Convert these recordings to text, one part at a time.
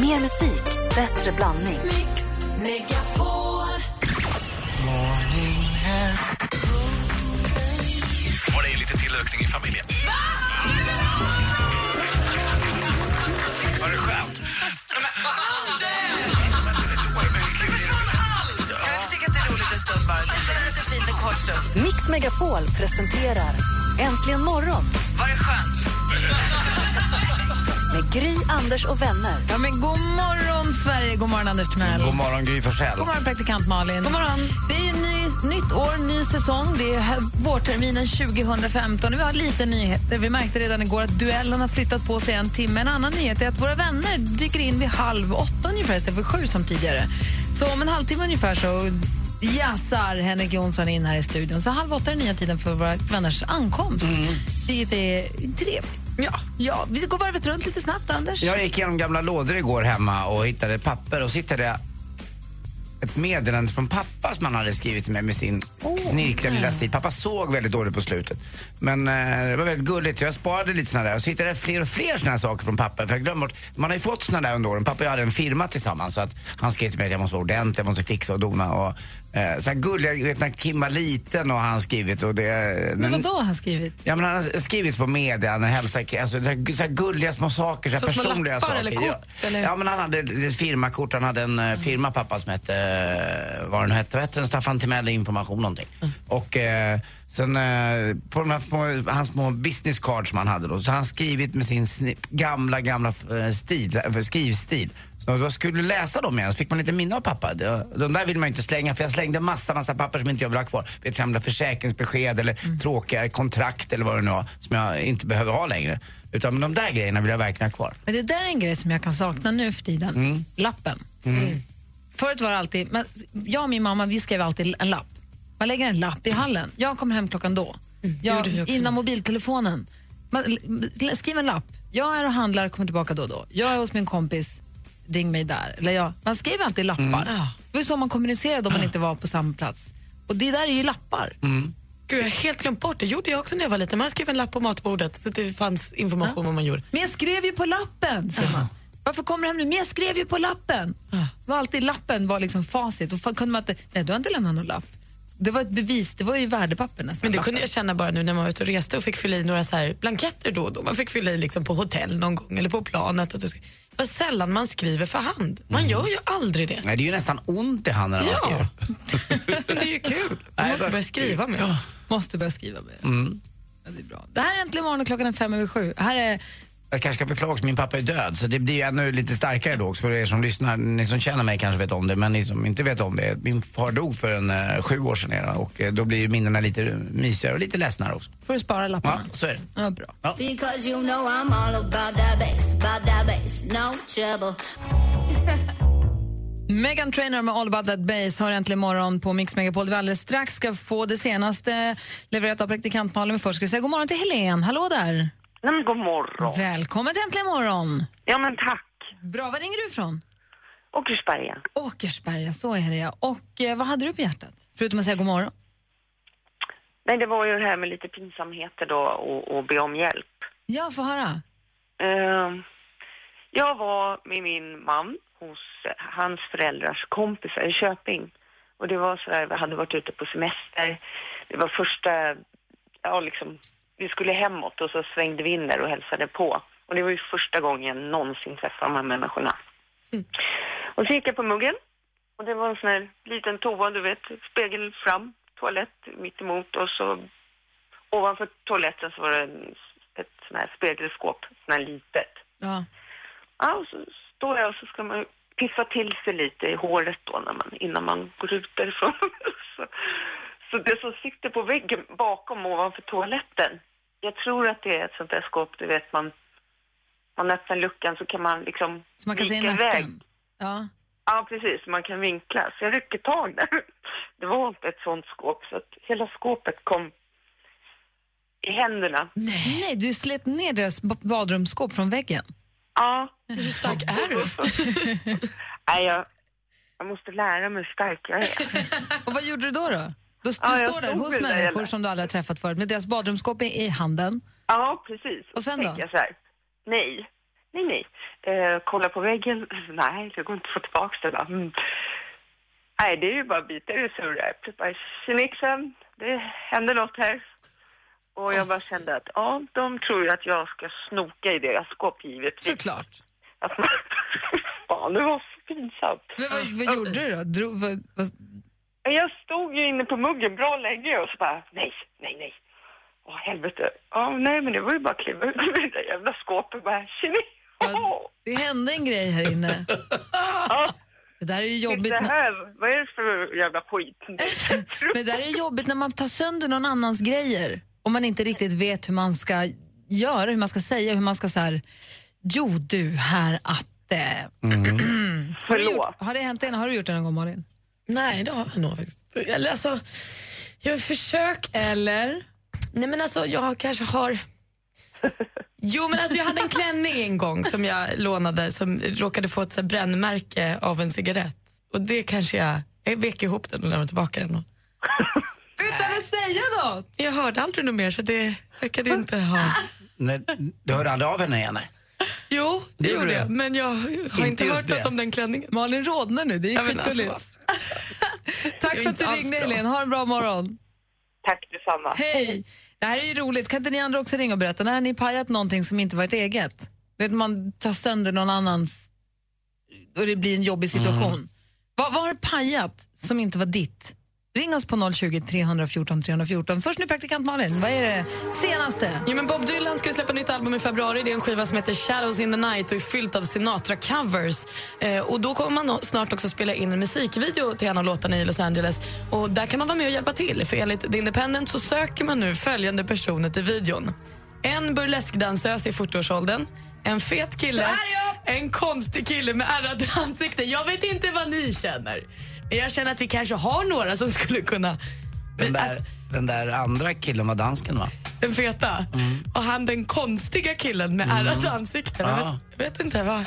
Mer musik, bättre blandning. Mix Megapol. Var det lite tillökning i familjen? Var det skönt? Mix Megapol presenterar Äntligen morgon Var det skönt? Med Gry, Anders och vänner. Ja, men god morgon, Sverige! God morgon, Anders Timell. God morgon, Gry Forssell. God morgon, praktikant Malin. God morgon. Det är ny, nytt år, ny säsong. Det är vårterminen 2015. Vi har lite nyheter. Vi märkte redan igår att duellen har flyttat på sig en timme. En annan nyhet är att våra vänner dyker in vid halv åtta ungefär istället för sju som tidigare. Så om en halvtimme ungefär så jassar Henrik Jonsson in här i studion. Så halv åtta är nya tiden för våra vänners ankomst. Vilket är trevligt. Ja. ja, vi går varvet runt lite snabbt, Anders. Jag gick igenom gamla lådor igår hemma och hittade papper och så hittade jag ett meddelande från pappa som han hade skrivit till mig med sin snirkliga lilla stil. Pappa såg väldigt dåligt på slutet. Men eh, det var väldigt gulligt. Jag sparade lite sådana där och så hittade jag fler och fler sådana saker från pappa. För jag glömde bort, man har ju fått sådana där under åren. Pappa och jag hade en firma tillsammans så att han skrev till mig att jag måste vara ordentlig, jag måste fixa och dona. Och, eh, så här gulliga, jag vet när Kim var liten och han skrivit och det... Men vad då har han skrivit? Ja men han har skrivit på media, han hälsar, alltså så här, gulliga små saker, så Så små personliga lappar saker. eller kort, eller? ja men han hade ett firmakort, han hade en mm. firma pappa som hette, eh, vad den hette, vad hette den? Staffan Timell Information någonting. Och eh, sen eh, på de här små, hans små business cards som han hade då, så han skrivit med sin sni, gamla, gamla eh, stil, eh, skrivstil. Så då skulle du läsa dem igen så fick man lite minne av pappa. De, där vill man ju inte slänga för jag slängde massa, massa papper som inte jag vill ha kvar. Vet, gamla försäkringsbesked eller tråkiga kontrakt eller vad det nu var som jag inte behöver ha längre. Utan de där grejerna vill jag verkligen ha kvar. Men det där är en grej som jag kan sakna nu för tiden. Mm. Lappen. Förut var det alltid, men jag och min mamma vi skrev alltid en lapp. Man lägger en lapp i hallen. Jag kommer hem klockan då. Jag, vi också. innan mobiltelefonen. Man, skriv en lapp. Jag är och handlar, kommer tillbaka då och då. Jag är hos min kompis, ring mig där. Eller jag, man skriver alltid lappar. Mm. Det var så man kommunicerade om man inte var på samma plats. Och det där är ju lappar. Gud, jag har helt glömt bort det. gjorde jag också när jag var liten. Man skrev en lapp på matbordet så det fanns information om vad man gjorde. Men jag skrev ju på lappen, säger man. Varför kommer det hem nu? Men jag skrev ju på lappen. Det var alltid lappen var liksom facit. Och kunde man inte, nej du har inte lämnat någon lapp. Det var ett bevis, det var ju värdepapper nästan. Men det kunde jag känna bara nu när man var ute och reste och fick fylla i några så här blanketter då och då. Man fick fylla i liksom på hotell någon gång eller på planet. Att du ska... Vad sällan man skriver för hand. Man gör ju aldrig det. Nej, det är ju nästan ont i handen när man skriver. Ja, men det är ju kul. Man måste börja skriva mer. Måste börja skriva mer. Ja, det, är bra. det här är Äntligen morgon och klockan är fem över sju. Här är, Jag kanske ska förklara också, min pappa är död så det blir ju ännu lite starkare då också för er som lyssnar. Ni som känner mig kanske vet om det men ni som inte vet om det. Min far dog för en eh, sju år sedan redan, och eh, då blir ju minnena lite mysigare och lite ledsnare också. får du spara Ja, lapparna. så är det. Ja, bra. Because you know I'm all about that bass, about that bass, no trouble. Megan Trainor med All about that bass har äntligen morgon på Mix Megapol. där Vi alldeles strax ska få det senaste levererat av praktikant Malin. Men först ska vi säga god morgon till Helen. Hallå där! Nej, men god morgon. Välkommen till Äntligen morgon! Ja, men tack. Bra, var ringer du ifrån? Åkersberga. Åkersberga, så är det ja. Och eh, vad hade du på hjärtat? Förutom att säga god morgon. Nej, det var ju det här med lite pinsamheter då och, och be om hjälp. Ja, få höra. Ehm, jag var med min man hos eh, hans föräldrars kompisar i Köping. Och det var så här, vi hade varit ute på semester. Det var första, ja liksom, vi skulle hemåt och så svängde vi in där och hälsade på. Och det var ju första gången jag någonsin träffade de här människorna. Och så gick jag på muggen. Och det var en sån här liten toa, du vet, spegel fram, toalett mitt emot och så ovanför toaletten så var det en, ett sån här spegelskåp, sån här litet. Ja. Ja, och så står jag och så ska man piffa till sig lite i håret då när man, innan man går ut därifrån. så, så det som sitter på väggen bakom ovanför toaletten, jag tror att det är ett sånt där skåp, du vet man, man öppnar luckan så kan man liksom Så man kan se iväg. nacken. Ja. Ja, precis. Man kan vinkla. Så jag rycker tag där. Det var inte ett sånt skåp, så att hela skåpet kom i händerna. Nej, du slet ner deras badrumsskåp från väggen. Ja. Hur stark är du? Nej, jag, jag måste lära mig hur stark jag är. Och vad gjorde du då? då? Du, du Ja, jag står där hos människor som du aldrig har träffat förut med deras badrumsskåp i- handen. Ja, precis. Och sen då? jag så här, nej, nej, nej. Eh, kolla på väggen. Nej, det går inte att få tillbaka det. Bara, mm. Nej, det är ju bara att bita i det sura äpplet. Bara, Tjenixen, det händer något här. Och jag bara kände att, ja, de tror ju att jag ska snoka i deras skåp givetvis. Såklart. Alltså, fan, det var så pinsamt. Men vad, vad gjorde du då? Drog, vad, vad, Jag stod ju inne på muggen bra länge och så bara, nej, nej, nej. Åh, helvete. Ja, nej, men det var ju bara att kliva ut ur det där jävla skåpet bara, tjena. vad, det hände en grej här inne. Ja, Det där är ju jobbigt. det här, vad är det för jävla skit? Men det där är jobbigt när man tar sönder någon annans grejer och man inte riktigt vet hur man ska göra, hur man ska säga, hur man ska så här. Jo du, här att... Eh, har, du gjort, Förlåt. har det hänt en, Har du gjort det någon gång Malin? Nej, det har jag nog faktiskt. Eller alltså, jag har försökt. Eller? Nej men alltså jag kanske har... Jo men alltså jag hade en klänning en gång som jag lånade som råkade få ett så här brännmärke av en cigarett. Och det kanske jag... Jag vek ihop den och lämnade tillbaka den. Och Utan att säga då! jag hörde aldrig något mer så det verkade inte ha... Nej, du hörde aldrig av henne igen? nej? Jo, det, Det gjorde jag. Men jag har inte, Inte hört det. något om den klänningen. Malin rodnar nu, det är men skitgulligt. alltså, Tack för att du ringde. Helene, ha en bra morgon. Tack detsamma. Hej! Det här är ju roligt, kan inte ni andra också ringa och berätta, när har ni pajat någonting som inte var ert eget? Vet man tar sönder någon annans och det blir en jobbig situation. Vad, vad har du pajat som inte var ditt? Ring oss på 020 314 314. Först nu praktikant Malin, vad är det senaste? Jo, men Bob Dylan ska släppa nytt album i februari. Det är en skiva som heter Shadows in the Night och är fyllt av Sinatra-covers. Eh, och då kommer man snart också spela in en musikvideo till en av låtarna i Los Angeles. Och där kan man vara med och hjälpa till. För enligt The Independent så söker man nu följande personer till videon. En burleskdansös i 40-årsåldern, en fet kille, en konstig kille med ärrat ansikte. Jag vet inte vad ni känner, jag känner att vi kanske har några som skulle kunna... Den där, Alltså, den där andra killen var dansken va? den feta. Och han den konstiga killen med ärrat ansikte. Jag, Ja. vet, jag vet inte vad...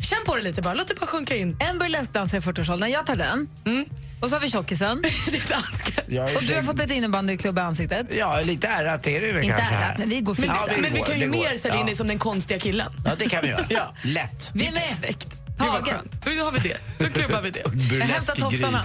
Känn på det lite bara, låt det bara sjunka in. En burleskdansare i 40-årsåldern, jag tar den. Och så har vi tjockisen. det är dansken. Jag är Och du har fått ett innebandyklubb i ansiktet. Ja, lite ärrat är det väl Inte ärrat, men vi går Men, fixa. Ja, det men vi kan ju mer sälja in Ja. dig som den konstiga killen. Ja, det kan vi göra. Ja. Lätt. Vi är med. Perfekt. Skönt. Då har vi det. Då klubbar vi det. Jag hämtar tofsarna.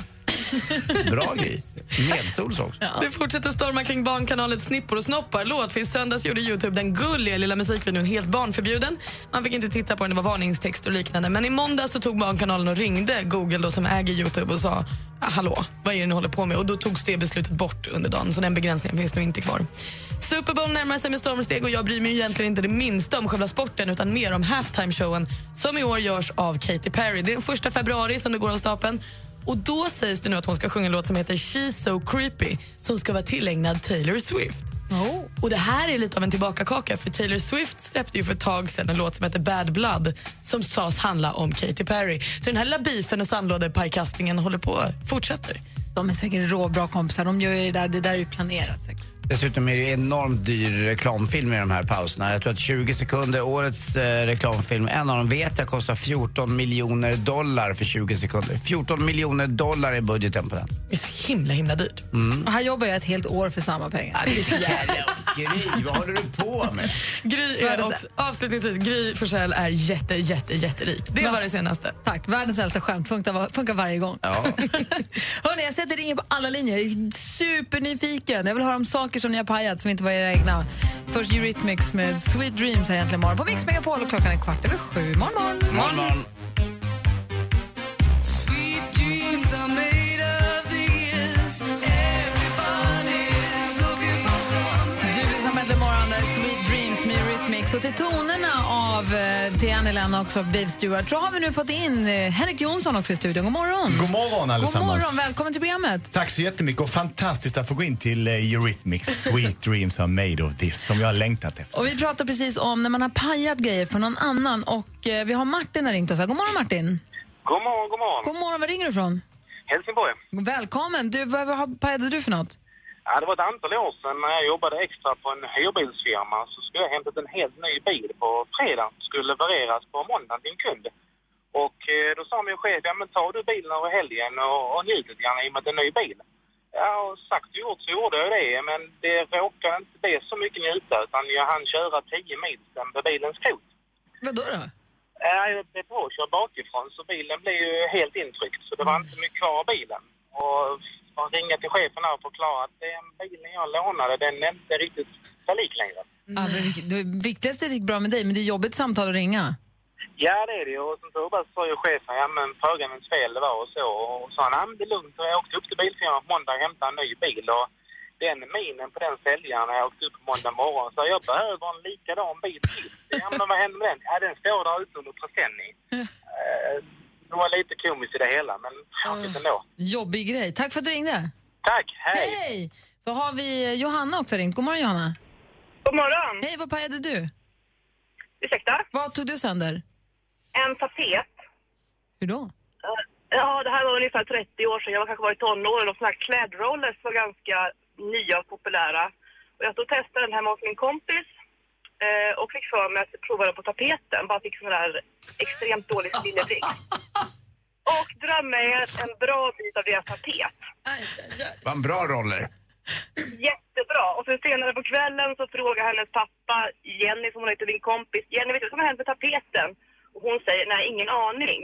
Bra grej. Medsols också. Det fortsätter storma kring barnkanalen Snippor och snoppar. Låt, för i söndags gjorde Youtube den gulliga lilla musikvideon helt barnförbjuden. Man fick inte titta på den, det var varningstext och liknande. Men i måndag så tog barnkanalen och ringde Google då, som äger Youtube och sa "Ah, Hallå, vad är det ni håller på med? Och då togs det beslutet bort under dagen, så den begränsningen finns nog inte kvar. Super Bowl närmar sig med stormsteg och jag bryr mig egentligen inte det minsta om själva sporten utan mer om halftime-showen som i år görs av Katy Perry. Det är den första februari som det går av stapeln. Och då sägs det nu att hon ska sjunga en låt som heter She's so creepy som ska vara tillägnad Taylor Swift. Och det här är lite av en tillbakakaka för Taylor Swift släppte ju för ett tag sedan en låt som heter Bad Blood som sades handla om Katy Perry. Så den här lilla beefen och sandlådepajkastningen håller på fortsätter. De är säkert råbra kompisar. De gör det där, det där är planerat säkert. Dessutom är det enormt dyr reklamfilm i de här pauserna. Jag tror att 20 sekunder, årets eh, reklamfilm, en av dem vet jag kostar 14 miljoner dollar för 20 sekunder. 14 miljoner dollar är budgeten på den. Det är så himla himla dyrt. Och här jobbar jag ett helt år för samma pengar. Det är jävligt. Gry, vad håller du på med? Gry är också, avslutningsvis, Gry Forssell är jätte, jätte, jätterik. Det Va? var det senaste. Tack, världens äldsta skämt funkar, funkar varje gång. Ja. Hörrni, jag det ringer på alla linjer. Jag är supernyfiken. Jag vill höra om saker som ni har pajat som inte var era egna. Först Eurythmics med Sweet Dreams här egentligen morgon på Mix Megapol och klockan är kvart över sju. Morgon, morgon. Morgon, morgon. Och till tonerna av eh, till Annie Lennox och Dave Stewart så har vi nu fått in eh, Henrik Jonsson också i studion. God morgon! God morgon God allesammans. morgon, välkommen till programmet. Tack så jättemycket och fantastiskt att få gå in till eh, Eurythmics Sweet Dreams are made of this som jag har längtat efter. Och vi pratar precis om när man har pajat grejer för någon annan och eh, vi har Martin har ringt oss. här. God morgon Martin! God morgon, god morgon. God morgon, var ringer du ifrån? Helsingborg. Välkommen! Du, vad, vad pajade du för något? Ja, det var ett antal år sedan när jag jobbade extra på en hyrbilsfirma så skulle jag hämtat en helt ny bil på fredag. Skulle levereras på måndagen till en kund. Och eh, då sa min chef, ja men tar du bilen över helgen och, och njut lite grann i och med att det är en ny bil. Ja, och sagt och gjort så gjorde jag det, men det råkade inte bli så mycket njuta utan jag hann köra 10 mil sen med bilens skrot. Vadå då? Ja, jag blev påkörd bakifrån så bilen blev ju helt intryckt så det var inte mycket kvar av bilen. Och man ringa till chefen och förklara att den bilen jag lånade den är inte riktigt salik längre. Men det- det viktigaste gick bra med dig, men det är jobbigt samtal att ringa. Ja, det är det. Och sen så bara sa ju chefen, ja men fråga vems fel det var och så. Och så sa han, ja men det är lugnt. Jag åkte upp till bilfirman på måndag och hämtade en ny bil. Och den minen på den säljaren när jag åkte upp på måndag morgon sa jag behöver en likadan bil till. Ja men vad hände med den? Ja den står där ute under presenning. Eh, Det var lite komiskt i det hela men tråkigt ändå. Jobbig grej. Tack för att du ringde. Tack, hej! Hej! Så har vi Johanna också ringt. God morgon Johanna. God morgon. Hej, vad pajade du? Ursäkta? Vad tog du sönder? En tapet. Hur då? Eh, Ja, det här var ungefär 30 år sedan. Jag var kanske var i tonåren och såna här klädrollers var ganska nya och populära. Och jag stod och testade den hemma hos min kompis eh, och fick för mig att prova den på tapeten. Bara fick sån där extremt dålig snilleblick. Och drömde mig en bra bit av deras tapet. Var en bra roller. Jättebra. Och sen senare på kvällen så frågar hennes pappa Jenny, som hon heter, min kompis, Jenny vet du vad som har hänt med tapeten? Och hon säger, nej ingen aning.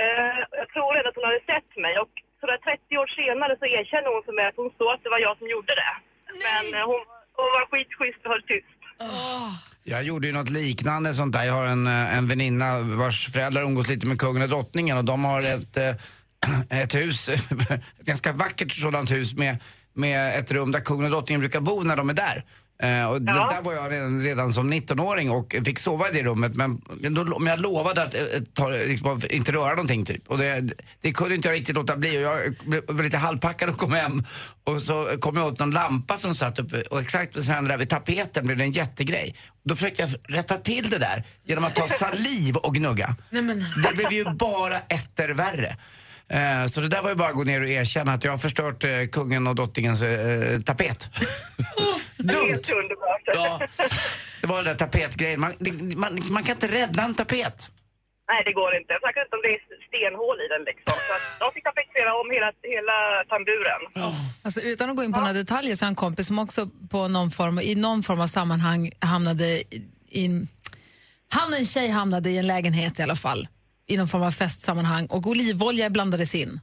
Eh, jag tror ändå att hon hade sett mig och sådär 30 år senare så erkänner hon för mig att hon såg att det var jag som gjorde det. Men eh, hon, hon var skitschysst och höll tyst. Ah. Jag gjorde ju något liknande sånt där. Jag har en, eh, en väninna vars föräldrar umgås lite med kungen och drottningen och de har ett, eh, ett hus, ett ganska vackert sådant hus med, med ett rum där kungen och drottningen brukar bo när de är där. Eh, och Ja. Där var jag redan, redan som 19-åring och fick sova i det rummet men, då, men jag lovade att eh, ta, liksom, inte röra någonting typ. Och det, det kunde inte jag riktigt låta bli och jag blev lite halvpackad och kom hem och så kom jag åt någon lampa som satt uppe och exakt vid där vid tapeten blev det en jättegrej. Då försökte jag rätta till det där genom att ta saliv och gnugga. Det blev ju bara etter värre. Eh, Så det där var ju bara att gå ner och erkänna att jag har förstört eh, kungen och drottningens eh, tapet. Dumt! Helt. Ja, det var den där tapetgrejen. Man, det, man, man kan inte rädda en tapet. Nej, det går inte. Särskilt inte om det är stenhål i den liksom. Så att de fick tapetsera om hela, hela tamburen. Alltså, utan att gå in på några detaljer så har en kompis som också på någon form, i någon form av sammanhang hamnade i, i... Han och en tjej hamnade i en lägenhet i alla fall. I någon form av festsammanhang och olivolja blandades in.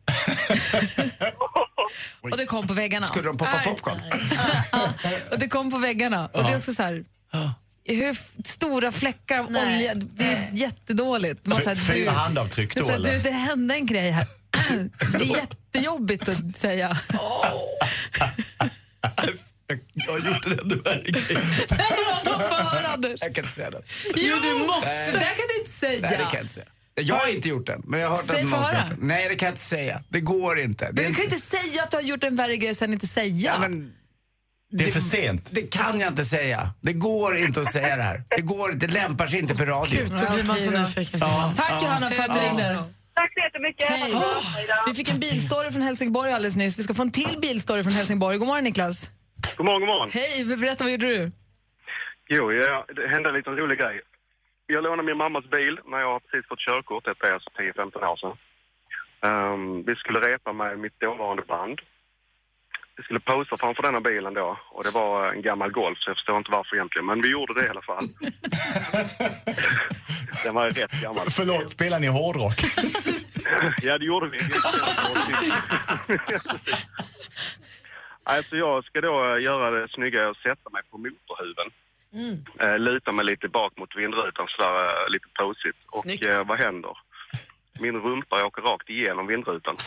och det kom på väggarna. Skulle de poppa Nej. popcorn? Och det kom på väggarna. Och det är också så här... Hur stora fläckar av olja, det är jättedåligt. Man säger, Fyra du- handavtryck då, säger, eller? Du, det hände en grej här. Det är jättejobbigt att säga. Jag har gjort en ännu värre grej. Nej, vad förhörande. Jag kan inte säga det. Jo, du måste. Nej. Det kan du inte säga. Nej, det kan jag inte säga. Jag har inte gjort den, men jag har hört Säg att någon den. Nej, det kan jag inte säga. Det går inte. Det, Men du kan inte säga att du har gjort en värre grej sen inte säga. Ja, men Det är för sent. det kan jag inte säga. Det går inte att säga det här. Det går inte, det lämpar sig inte för radio. Då blir man så nyfiken. Tack Johanna för att du ringde. Tack så jättemycket. Hej. Då. Vi fick en bilstory från Helsingborg alldeles nyss. Vi ska få en till bilstory från Helsingborg. God morgon Niklas. God morgon, god morgon. Hej, berätta vad gjorde du? Jo, ja, det hände en liten rolig grej. Jag lånade min mammas bil när jag precis fått körkort. Detta är alltså 10-15 år sedan. Ehm, vi skulle repa med mitt dåvarande band. Vi skulle posa framför denna bilen då och det var en gammal Golf så jag förstår inte varför egentligen men vi gjorde det i alla fall. Den var rätt gammal. Förlåt, spelar ni hårdrock? Ja, det gjorde vi. Alltså jag ska då göra det snygga och sätta mig på motorhuven. Eh, luta mig lite bak mot vindrutan sådär eh, lite posigt. Och eh, vad händer? Min rumpa åker rakt igenom vindrutan.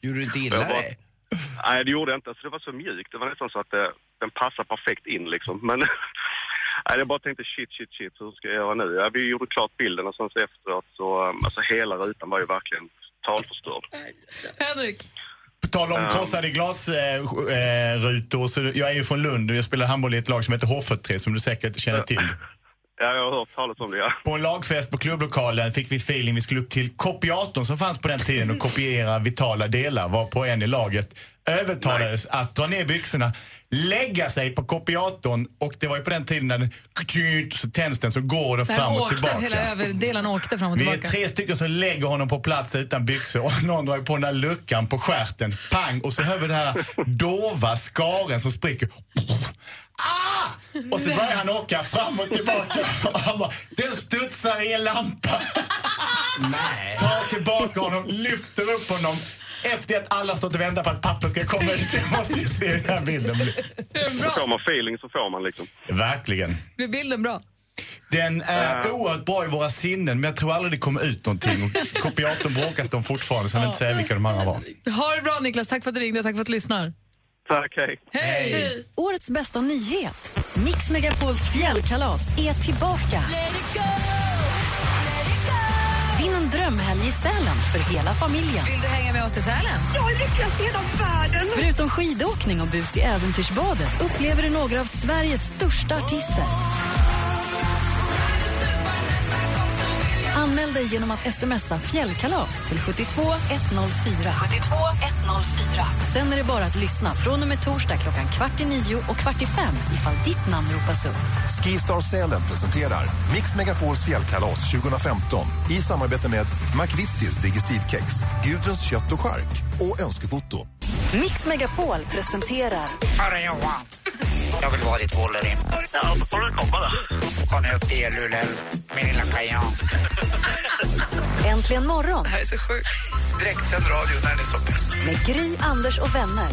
Gjorde du inte illa Jag bara- dig? Nej, det gjorde jag inte. Alltså, det var så mjukt. Det var nästan så att eh, den passar perfekt in liksom. Men nej, jag bara tänkte shit, shit, shit, hur ska jag göra nu? Ja, vi gjorde klart bilden och sen så efteråt så, um, alltså hela rutan var ju verkligen totalförstörd. Henrik. På tal om krossade glasrutor, eh, så jag är ju från Lund och jag spelar handboll i ett lag som heter H43 som du säkert känner till. Ja, jag har hört talas om det, ja. På en lagfest på klubblokalen fick vi feeling. Vi skulle upp till kopiatorn som fanns på den tiden och kopiera vitala delar. Var på en i laget övertalades att dra ner byxorna, lägga sig på kopiatorn och det var ju på den tiden när den så tänds den så går Den fram och tillbaka. hela överdelen åkte fram och Vi är tillbaka. tre stycken som lägger honom på plats utan byxor och någon drar på den där luckan på stjärten. Pang! Och så hör vi den här dova skaren som spricker. Ah! Och så börjar han åka fram och tillbaka. Och han bara, den studsar i en lampa. Nej. Tar tillbaka honom, lyfter upp honom. Efter att alla stått och väntat på att pappa ska komma ut. Jag måste ju se den här bilden. Får man feeling så får man liksom. Verkligen. Blir bilden bra? Den är oerhört bra i våra sinnen, men jag tror aldrig det kommer ut någonting. Och kopiatorn bråkas de fortfarande, så jag vill inte säga vilka de andra var. Ha det bra Niklas, tack för att du ringde, tack för att du lyssnar. Tack, hej. Hej! Årets bästa nyhet. Mix Megapols fjällkalas är tillbaka. Vinn en drömhelg i Sälen för hela familjen. Vill du hänga med oss till Sälen? Jag är lyckligast i hela världen. Förutom skidåkning och bus i äventyrsbadet upplever du några av Sveriges största artister. Anmäl dig genom att smsa fjällkalas till 72 104. 72 104. Sen är det bara att lyssna från och med torsdag klockan kvart i nio och kvart i fem ifall ditt namn ropas upp. Skistar Sälen presenterar Mix Megapols fjällkalas 2015 i samarbete med McVittys Digestivkex, Gudruns kött och chark och Önskefoto. Mix Megapol presenterar Hörru Johan, jag vill vara ditt Wolverine. Ja, då får du komma då. Kom nu upp till Luleå, min lilla kajan. Äntligen morgon Det här är så sjukt. Direktsänd radio när den är som bäst. med Gry, Anders och vänner.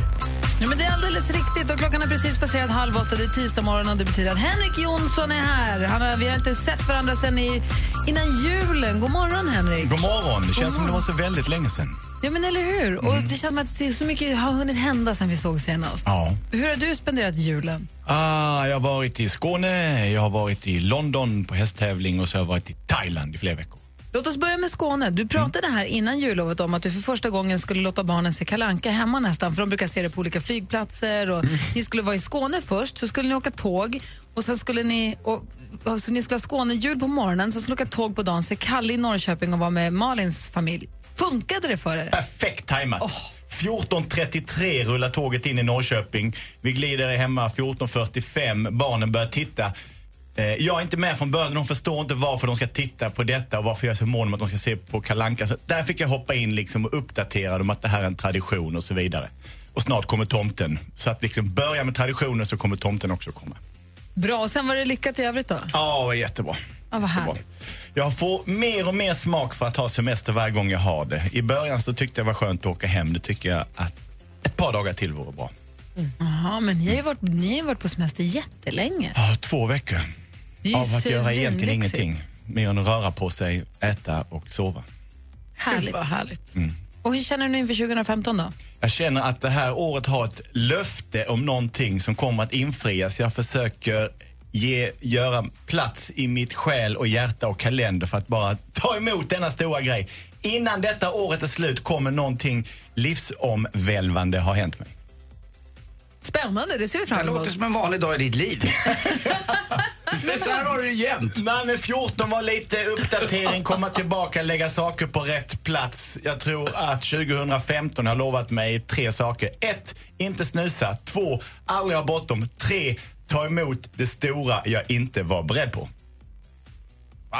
Ja, men det är alldeles riktigt. Och klockan är precis passerat halv åtta. Det är tisdag morgon och det betyder att Henrik Jonsson är här. Han har, vi har inte sett varandra sen i, innan julen. God morgon, Henrik. God morgon. Det känns som det var så väldigt länge sedan. Ja, men eller hur? Och det känns som att det är så mycket har hunnit hända sen vi såg senast. Ja. Hur har du spenderat julen? Ah, jag har varit i Skåne, jag har varit i London på hästtävling och så har jag varit i Thailand i flera veckor. Låt oss börja med Skåne. Du pratade här innan jullovet om att du för första gången skulle låta barnen se Kalanka hemma nästan, för de brukar se det på olika flygplatser. Och Ni skulle vara i Skåne först, så skulle ni åka tåg och sen skulle ni, och, och, så ni skulle ha Skånejul på morgonen, sen skulle ni åka tåg på dagen, se Kalle i Norrköping och vara med Malins familj. Funkade det för er? Perfekt tajmat. 14.33 rullar tåget in i Norrköping. Vi glider hemma 14.45. Barnen börjar titta. Eh, Jag är inte med från början. De förstår inte varför de ska titta på detta och varför jag är så mån om att de ska se på Kalanka. Så där fick jag hoppa in liksom och uppdatera dem att det här är en tradition och så vidare. Och snart kommer tomten. Så att liksom börja med traditionen så kommer tomten också komma. Bra, och sen var det lyckat i övrigt då? Ja, det var jättebra. Ja, vad härligt. Jag får mer och mer smak för att ha semester varje gång jag har det. I början så tyckte jag det var skönt att åka hem. Nu tycker jag att ett par dagar till vore bra. Jaha, men ni har ju varit, ni har ju varit på semester jättelänge. Ja, två veckor. Av att göra egentligen ingenting. Mer än att röra på sig, äta och sova. Härligt. Vad härligt. Och hur känner du inför 2015 då? Jag känner att det här året har ett löfte om någonting som kommer att infrias. Jag försöker ge, göra plats i mitt själ och hjärta och kalender för att bara ta emot denna stora grej. Innan detta året är slut kommer någonting livsomvälvande ha hänt mig. Spännande, det ser vi Det fram emot. låter som en vanlig dag i ditt liv. Men så här har du det jämt. Nej, men 14 var lite uppdatering, komma tillbaka, lägga saker på rätt plats. Jag tror att 2015 har lovat mig tre saker. Ett, inte snusa. Två, aldrig ha bråttom. Tre, ta emot det stora jag inte var beredd på.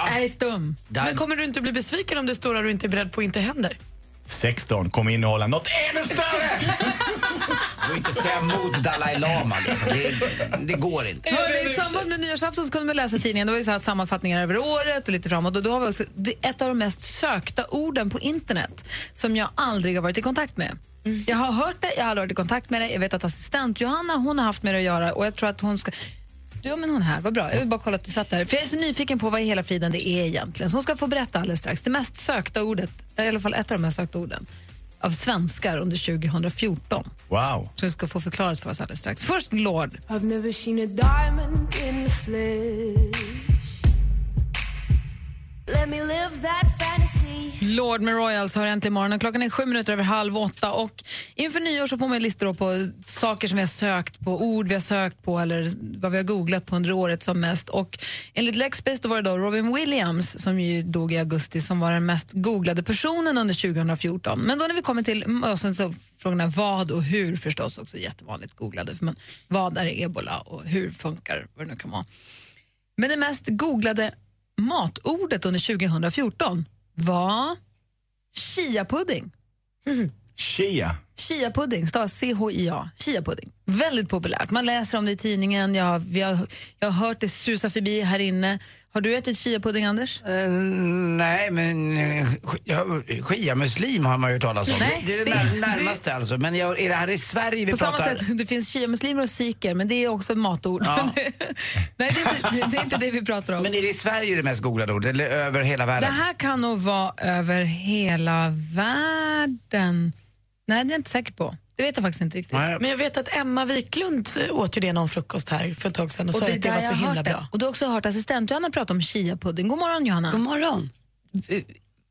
Nej, stum. Men kommer du inte bli besviken om det stora du inte är beredd på inte händer? 16 kommer innehålla något ännu större! Du får inte säga mot Dalai Lama. Liksom. Det, det går inte. Hörrni, I samband med nyårsafton så kunde man läsa i tidningen, det var ju så här sammanfattningar över året och lite framåt. Och då har vi också, det är ett av de mest sökta orden på internet som jag aldrig har varit i kontakt med. Jag har hört det, jag har aldrig varit i kontakt med det. Jag vet att assistent Johanna hon har haft med det att göra och jag tror att hon ska... Du, ja, men hon är här, vad bra. Jag vill bara kolla att du satt där. För jag är så nyfiken på vad i hela friden det är egentligen. Så hon ska få berätta alldeles strax. Det mest sökta ordet, i alla fall ett av de mest sökta orden, av svenskar under 2014. Wow. Så vi ska få förklarat för oss alldeles strax. Först Lord. I've never seen a diamond in the flesh. Let me live that. Lord med Royals alltså har äntligen morgonen. Klockan är sju minuter över halv åtta. Och inför nyår så får man listor på saker som vi har sökt på, ord vi har sökt på eller vad vi har googlat på under året som mest. Och enligt Lexbase då var det då Robin Williams som ju dog i augusti som var den mest googlade personen under 2014. Men då när vi kommer till och sen så frågorna vad och hur förstås också jättevanligt googlade. För man, vad är ebola och hur funkar vad det nu kan vara. Men det mest googlade matordet under 2014 var chia-pudding. Chia. Chia-pudding, stavas C-H-I-A. Chia-pudding. Väldigt populärt. Man läser om det i tidningen. Jag vi har, jag har hört det susa förbi här inne. Har du ätit chia-pudding, Anders? nej, men eh, shia-muslim har man ju talas om. Nej, det är det, det- när, närmaste alltså. Men jag, är det här i Sverige vi På pratar? samma sätt, det finns shia-muslimer och sikher, men det är också matord. Ja. Nej, det är, inte, det är inte det vi pratar om. Men är det i Sverige det mest googlade ordet eller över hela Det världen? här kan nog vara över hela världen. Nej, det är jag inte säker på. Det vet jag faktiskt inte riktigt. Men jag vet att Emma Wiklund eh, åt ju det någon frukost här för ett tag sedan och, sa är att det var så jag har himla hört det. bra. Och du har också hört assistent Johanna prata om chia-pudding. God morgon Johanna. God morgon.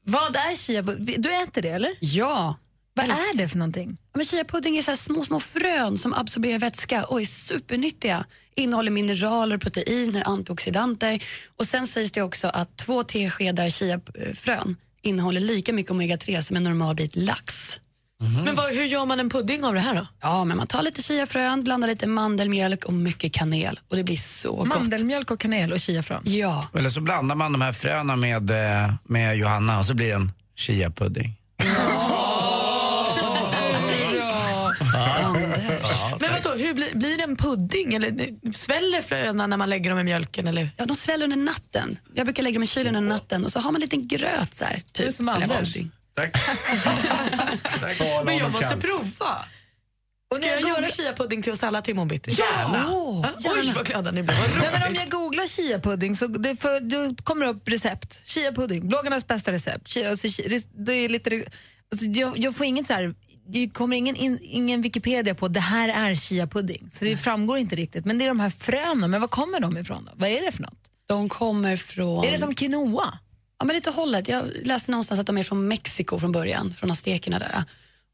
Vad är chia-pudding? Du äter det eller? Ja. Vad Älskar. är det för någonting? Men chia-pudding är så här små, små frön som absorberar vätska och är supernyttiga. Innehåller mineraler, proteiner, antioxidanter. Och Sen sägs det också att två teskedar chiafrön innehåller lika mycket omega-3 som en normal bit lax. Men vad, hur gör man en pudding av det här då? Ja, men man tar lite chiafrön, blandar lite mandelmjölk och mycket kanel och det blir så gott. Mandelmjölk och kanel och chiafrön? Ja. Eller så blandar man de här fröna med, eh, med Johanna och så blir det en chia-pudding. Men vadå, hur blir, blir det en pudding? Eller sväller fröna när man lägger dem i mjölken? Eller? Ja, de sväller under natten. Jag brukar lägga dem i kylen under natten och så har man en liten gröt så här. Typ. Du är som Eller Anders. pudding. Men jag måste prova. Ska när jag jag göra chia-pudding till oss alla till imorgon bitti? Gärna. Ja, Oj, vad glada ni blir. Nej, men om jag googlar chia-pudding så det, för, det kommer upp recept. Chia-pudding, bloggarnas bästa recept. Chia, alltså, det är lite, alltså, jag, jag får inget så här, det kommer ingen, in, ingen Wikipedia på det här är chia-pudding. Så det framgår inte riktigt. Men det är de här fröna, men var kommer de ifrån då? Vad är det för något? De kommer från... Är det som quinoa? Ja, men lite hållet. Jag läste någonstans att de är från Mexiko från början, från aztekerna där.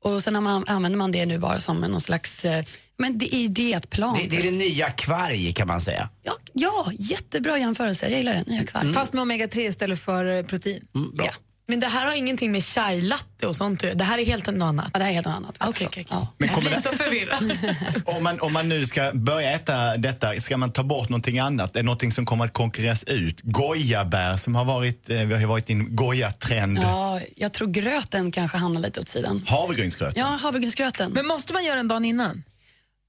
Och sen man, använder man det nu bara som någon slags eh, men det är dietplan. Det, det är det nya kvarg kan man säga. Ja, ja, jättebra jämförelse. Jag gillar den. Nya kvarg. Fast med omega-3 istället för eh, protein. bra. Men det här har ingenting med chai latte och sånt. Det här är helt något annat? Ja, det här är helt något annat. Okej, okej, okej. Men Jag kommer blir det- så förvirrad. Om man, om man nu ska börja äta detta, ska man ta bort någonting annat? Är det någonting som kommer att konkurreras ut? Gojabär som har varit, eh, vi har varit i en gojatrend. Ja, jag tror gröten kanske hamnar lite åt sidan. Havregrynsgröt. Ja, havregrynsgröten. Men måste man göra den dagen innan?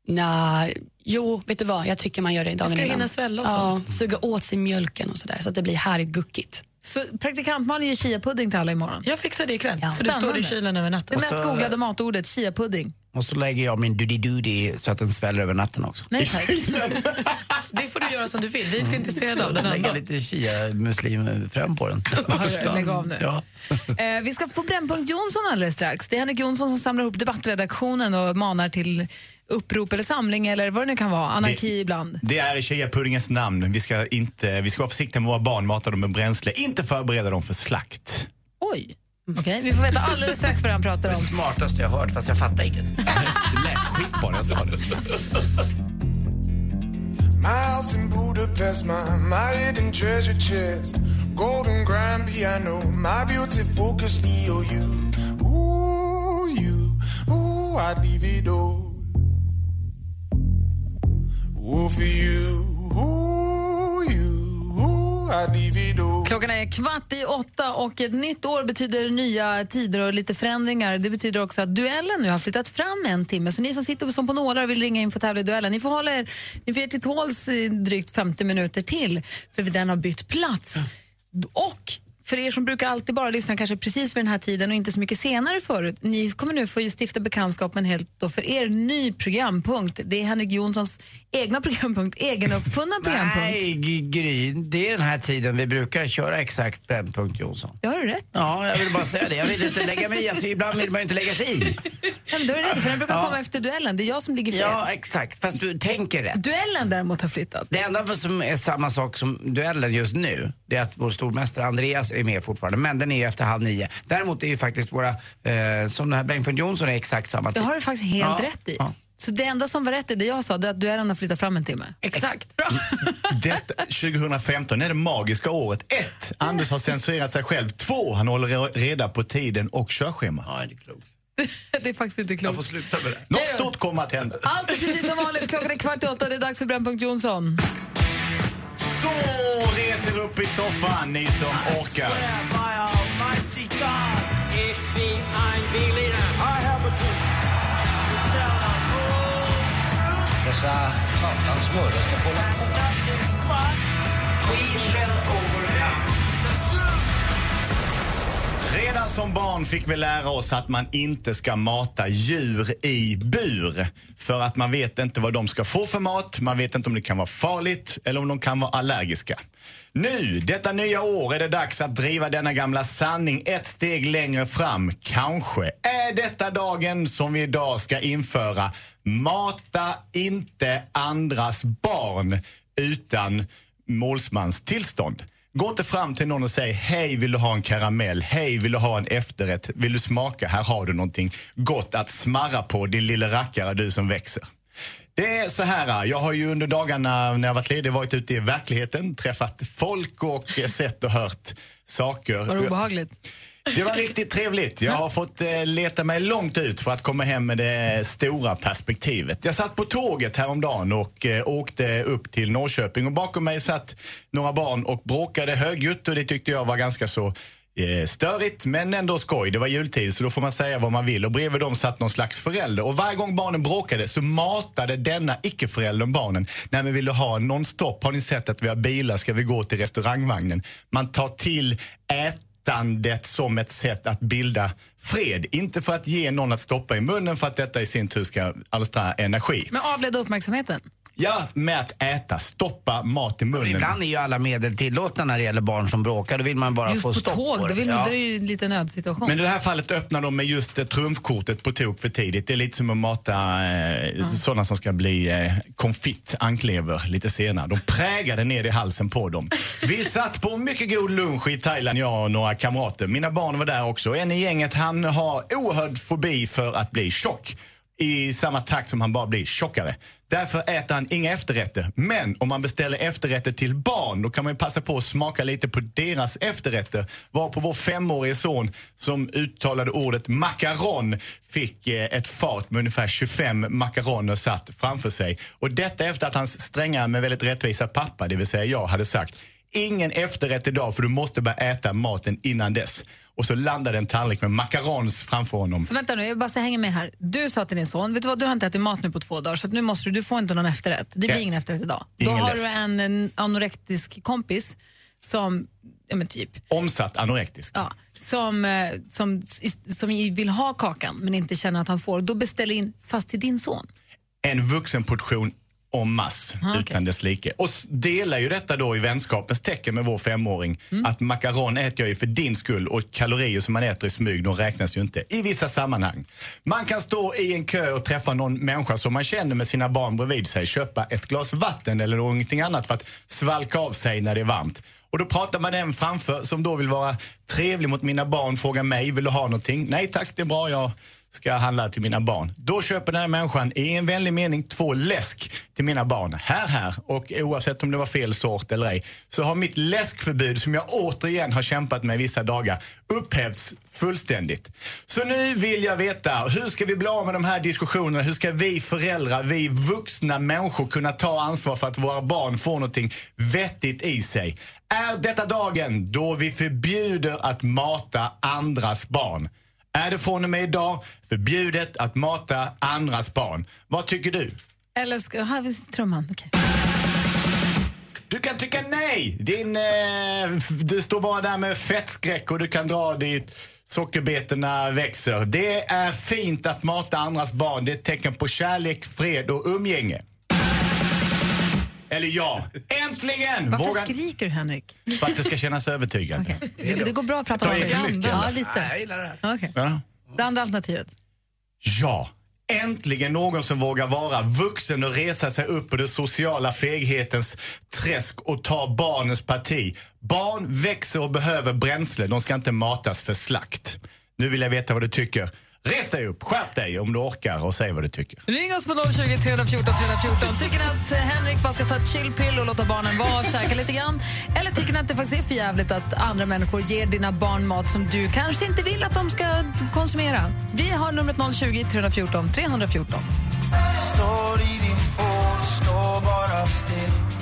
Nej, jo, vet du vad? Jag tycker man gör det dagen ska innan. hinna svälla och ja, sånt. Suga åt sig mjölken och sådär så att det blir härligt guckigt. Så praktikant Malin gör chia-pudding till alla imorgon. Jag fixar det ikväll. Ja. Så det står i kylen över natten. Det mest så- googlade matordet, chia-pudding. Och så lägger jag min doody-doody så att den sväller över natten också. Nej tack. Det får du göra som du vill. Vi är inte intresserade av den Lägga ändå. lite chia-muslimfrön på den. Hörru, Lägg av nu. Ja. Eh, vi ska få Brännpunkt Jonsson alldeles strax. Det är Henrik Jonsson som samlar ihop debattredaktionen och manar till upprop eller samling eller vad det nu kan vara. Anarki Det- ibland. Det är i chia-puddingens namn. Vi ska, inte, vi ska vara försiktiga med våra barn, mata dem med bränsle, inte förbereda dem för slakt. Oj. Okej, vi får veta alldeles strax vad han pratar Det om. smartaste jag hört fast jag fattar inget. Det lät skitbra när jag sa det. My house in Budapest, my, my hidden treasure chest. Golden grand piano, my beauty focus EOU. Ooh, you, ooh, I'd leave it all. Klockan är kvart i åtta och ett nytt år betyder nya tider och lite förändringar. Det betyder också att duellen nu har flyttat fram en timme. Så ni som sitter som på nålar och vill ringa in för att tävla i duellen, ni får hålla er, ni får er till tåls i drygt 50 minuter till för den har bytt plats. Och för er som brukar alltid bara lyssna kanske precis vid den här tiden och inte så mycket senare förut, ni kommer nu få stifta bekantskap med en helt, då för er, ny programpunkt. Det är Henrik Jonssons egna programpunkt, egenuppfunna programpunkt. Nej, Gry. Det är den här tiden vi brukar köra exakt Brännpunkt Jonsson. Det har du rätt Ja, jag vill bara säga det. Jag vill inte lägga mig i. Alltså, ibland vill man ju inte lägga sig i. Nej, men då är det rätt, för den brukar Ja. komma efter duellen. Det är jag som ligger fel. Ja, exakt. Fast du tänker rätt. Duellen däremot har flyttat. Det enda som är samma sak som duellen just nu, det är att vår stormästare Andreas är med fortfarande. Men den är ju efter halv nio. Däremot är ju faktiskt våra, eh, som den här Bengtsson Jonsson är exakt samma Det tid. har du faktiskt helt Ja, rätt i. ja. Så det enda som var rätt i det jag sa, det är att duellen har flyttat fram en timme. Exakt. Detta, 2015 är det magiska året. Ett, Anders har censurerat sig själv. Två, han håller reda på tiden och körschemat. Ja, det är klokt. det är faktiskt inte klokt. Jag får sluta med det. Något stort kommer att hända. Allt är precis som vanligt. Klockan är kvart i åtta. Det är dags för Brännpunkt Jonsson. Så, res er upp i soffan, ni som orkar. Dessa satans mördare ska få... Redan som barn fick vi lära oss att man inte ska mata djur i bur. För att man vet inte vad de ska få för mat, man vet inte om det kan vara farligt eller om de kan vara allergiska. Nu, detta nya år, är det dags att driva denna gamla sanning ett steg längre fram. Kanske är detta dagen som vi idag ska införa mata inte andras barn utan målsmans tillstånd. Gå inte fram till någon och säg hej vill du ha en karamell, hej vill du ha en efterrätt, vill du smaka, här har du någonting gott att smarra på din lilla rackare du som växer. Det är så här, jag har ju under dagarna när jag varit ledig varit ute i verkligheten, träffat folk och sett och hört saker. Var det obehagligt? Det var riktigt trevligt. Jag har fått eh, leta mig långt ut för att komma hem med det stora perspektivet. Jag satt på tåget häromdagen och eh, åkte upp till Norrköping och bakom mig satt några barn och bråkade högljutt och det tyckte jag var ganska så eh, störigt men ändå skoj. Det var jultid så då får man säga vad man vill och bredvid dem satt någon slags förälder och varje gång barnen bråkade så matade denna icke-föräldern barnen. Nej men vill du ha nonstop? Har ni sett att vi har bilar? Ska vi gå till restaurangvagnen? Man tar till ät ätandet som ett sätt att bilda fred. Inte för att ge någon att stoppa i munnen för att detta i sin tur ska alstra energi. Men avleda uppmärksamheten? Ja, med att äta. Stoppa mat i munnen. Ibland är ju alla medel tillåtna när det gäller barn som bråkar. Då vill man bara Just få på stopp tåg, på då det. vill Ja. då är det ju en liten nödsituation. Men i det här fallet öppnar de med just eh, trumfkortet på tok för tidigt. Det är lite som att mata eh, sådana som ska bli eh, konfitt anklever lite senare. De prägade ner i halsen på dem. Vi satt på mycket god lunch i Thailand, jag och några kamrater. Mina barn var där också. En i gänget han har oerhörd fobi för att bli tjock i samma takt som han bara blir tjockare. Därför äter han inga efterrätter. Men om man beställer efterrätter till barn då kan man ju passa på att smaka lite på deras efterrätter. Var på vår femårige son som uttalade ordet makaron, fick eh, ett fat med ungefär 25 makaroner satt framför sig. Och detta efter att hans stränga men väldigt rättvisa pappa, det vill säga jag, hade sagt Ingen efterrätt idag för du måste börja äta maten innan dess. Och så landade en tallrik med macarons framför honom. Så vänta nu, jag bara hänga med här. Du sa till din son, vet du vad, du har inte ätit mat nu på två dagar så nu måste du, du får inte någon efterrätt. Det blir Rätt. ingen efterrätt idag. Ingen Då har läsk. du en, en anorektisk kompis som, ja men typ, Omsatt anorektisk. ja, som, eh, som, som vill ha kakan men inte känner att han får. Då beställer in fast till din son. en vuxenportion en masse Ah, okej. utan dess like. Och delar ju detta då i vänskapens tecken med vår femåring. Mm. Att macaron äter jag ju för din skull och kalorier som man äter i smyg de räknas ju inte i vissa sammanhang. Man kan stå i en kö och träffa någon människa som man känner med sina barn bredvid sig, köpa ett glas vatten eller någonting annat för att svalka av sig när det är varmt. Och då pratar man den framför som då vill vara trevlig mot mina barn, frågar mig, vill du ha någonting? Nej tack, det är bra, jag ska handla till mina barn. Då köper den här människan i en vänlig mening två läsk till mina barn. Här, här. Och oavsett om det var fel sort eller ej så har mitt läskförbud som jag återigen har kämpat med vissa dagar upphävts fullständigt. Så nu vill jag veta, hur ska vi bli av med de här diskussionerna? Hur ska vi föräldrar, vi vuxna människor kunna ta ansvar för att våra barn får någonting vettigt i sig? Är detta dagen då vi förbjuder att mata andras barn? Är det från och med idag förbjudet att mata andras barn? Vad tycker du? Eller ska, här finns trumman. okej. Du kan tycka nej! Din, eh, du står bara där med fettskräck och du kan dra dit sockerbetorna växer. Det är fint att mata andras barn. Det är ett tecken på kärlek, fred och umgänge. Eller ja, äntligen! Varför Vågar- skriker du, Henrik? För att det ska kännas övertygande. Det, det går bra att prata om det. Ja, lite. Jag gillar det. Okej. Ja. Det andra alternativet? Ja! Äntligen någon som vågar vara vuxen och resa sig upp på det sociala feghetens träsk och ta barnens parti. Barn växer och behöver bränsle. De ska inte matas för slakt. Nu vill jag veta vad du tycker. Res dig upp, skärp dig om du orkar och säg vad du tycker. Ring oss på 020 314 314. Tycker ni att Henrik bara ska ta ett chillpill och låta barnen vara och käka lite grann? Eller tycker ni att det faktiskt är för jävligt att andra människor ger dina barn mat som du kanske inte vill att de ska konsumera? Vi har numret 020 314 314. Står i din pool, står bara still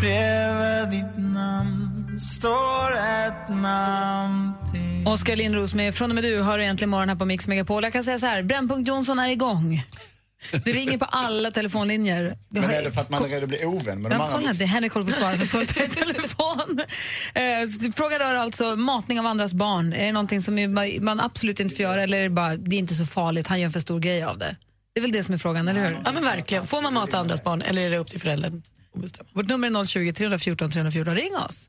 Bredvid ditt namn står ett namn till Oskar Lindros med Från och med du har du äntligen morgon här på Mix Megapol. Jag kan säga så här, Brännpunkt Jonsson är igång. Det ringer på alla telefonlinjer. Det Men är det för att man är rädd att bli ovän med de andra? kolla, det är Henrik håller på att svara i telefon. Eh, Frågan rör alltså matning av andras barn. Är det någonting som man absolut inte får göra eller är det bara, det är inte så farligt, han gör en för stor grej av det? Det är väl det som är frågan, eller hur? Ja men verkligen. Får man mata andras barn eller är det upp till föräldern? Vårt nummer är 020 314 314. Ring oss.